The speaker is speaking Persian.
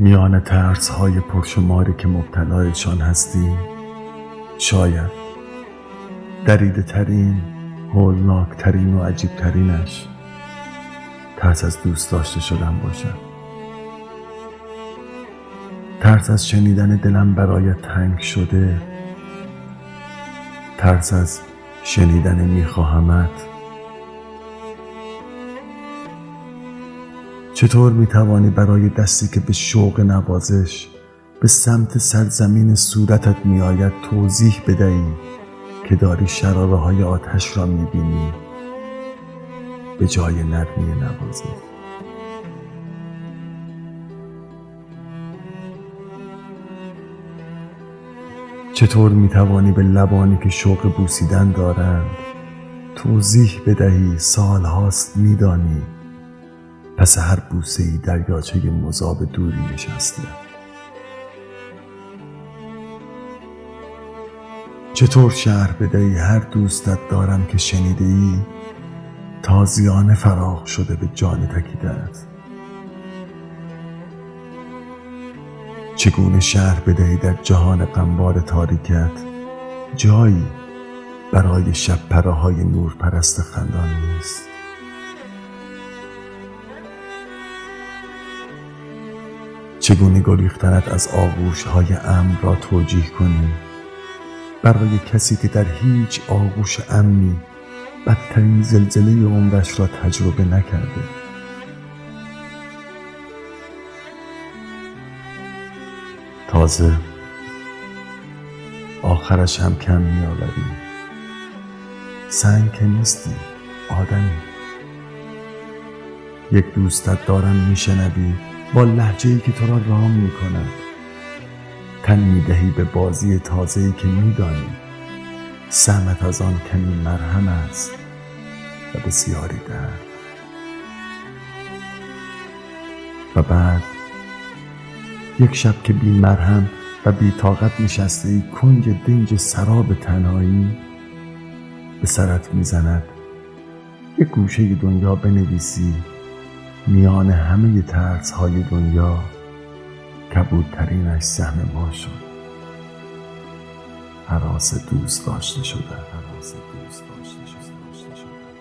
میان ترس های پرشماری که مبتلایشان هستیم شاید دریده ترین هولناک ترین و عجیب ترینش ترس از دوست داشته شدن باشد. ترس از شنیدن دلم برای تنگ شده ترس از شنیدن میخواهمت چطور می‌توانی برای دستی که به شوق نوازش به سمت سرزمین صورتت میآید توضیح بدهی که داری شراره های آتش را می‌بینی؟ به جای نرمی نوازش چطور می‌توانی به لبانی که شوق بوسیدن دارند توضیح بدهی سال هاست میدانی؟ پس هر بوسه ای دریاچه مذاب دوری نشسته. چطور شهر بدهی هر دوستت دارم که شنیده ای تازیانه فراغ شده به جان تکیدت. چگونه شهر بدهی در جهان قنبار تاریکت جایی برای شب پراهای نور پرست خندان نیست؟ چگونه گریختنت از آغوش های امن را توجیه کنی؟ برای کسی که در هیچ آغوش امنی بدترین زلزله عمرش را تجربه نکرده. تازه آخرش هم کم میآوری. سنگ که نیستی آدمی. یک دوستت دارم میشنوی. با لحجه ای که تو را رام می کند تن می دهی به بازی تازه ای که می دانی سمت از آن کمی مرهم است و بسیاری درد و بعد یک شب که بی مرهم و بی طاقت نشسته ای کنج دنج سراب تنهایی به سرت می‌زند. یک گوشه دنیا بنویسی. میان همه ترس های دنیا کبودترینش سهم ما شد. حراس دوست داشته شده حراس دوست داشته شده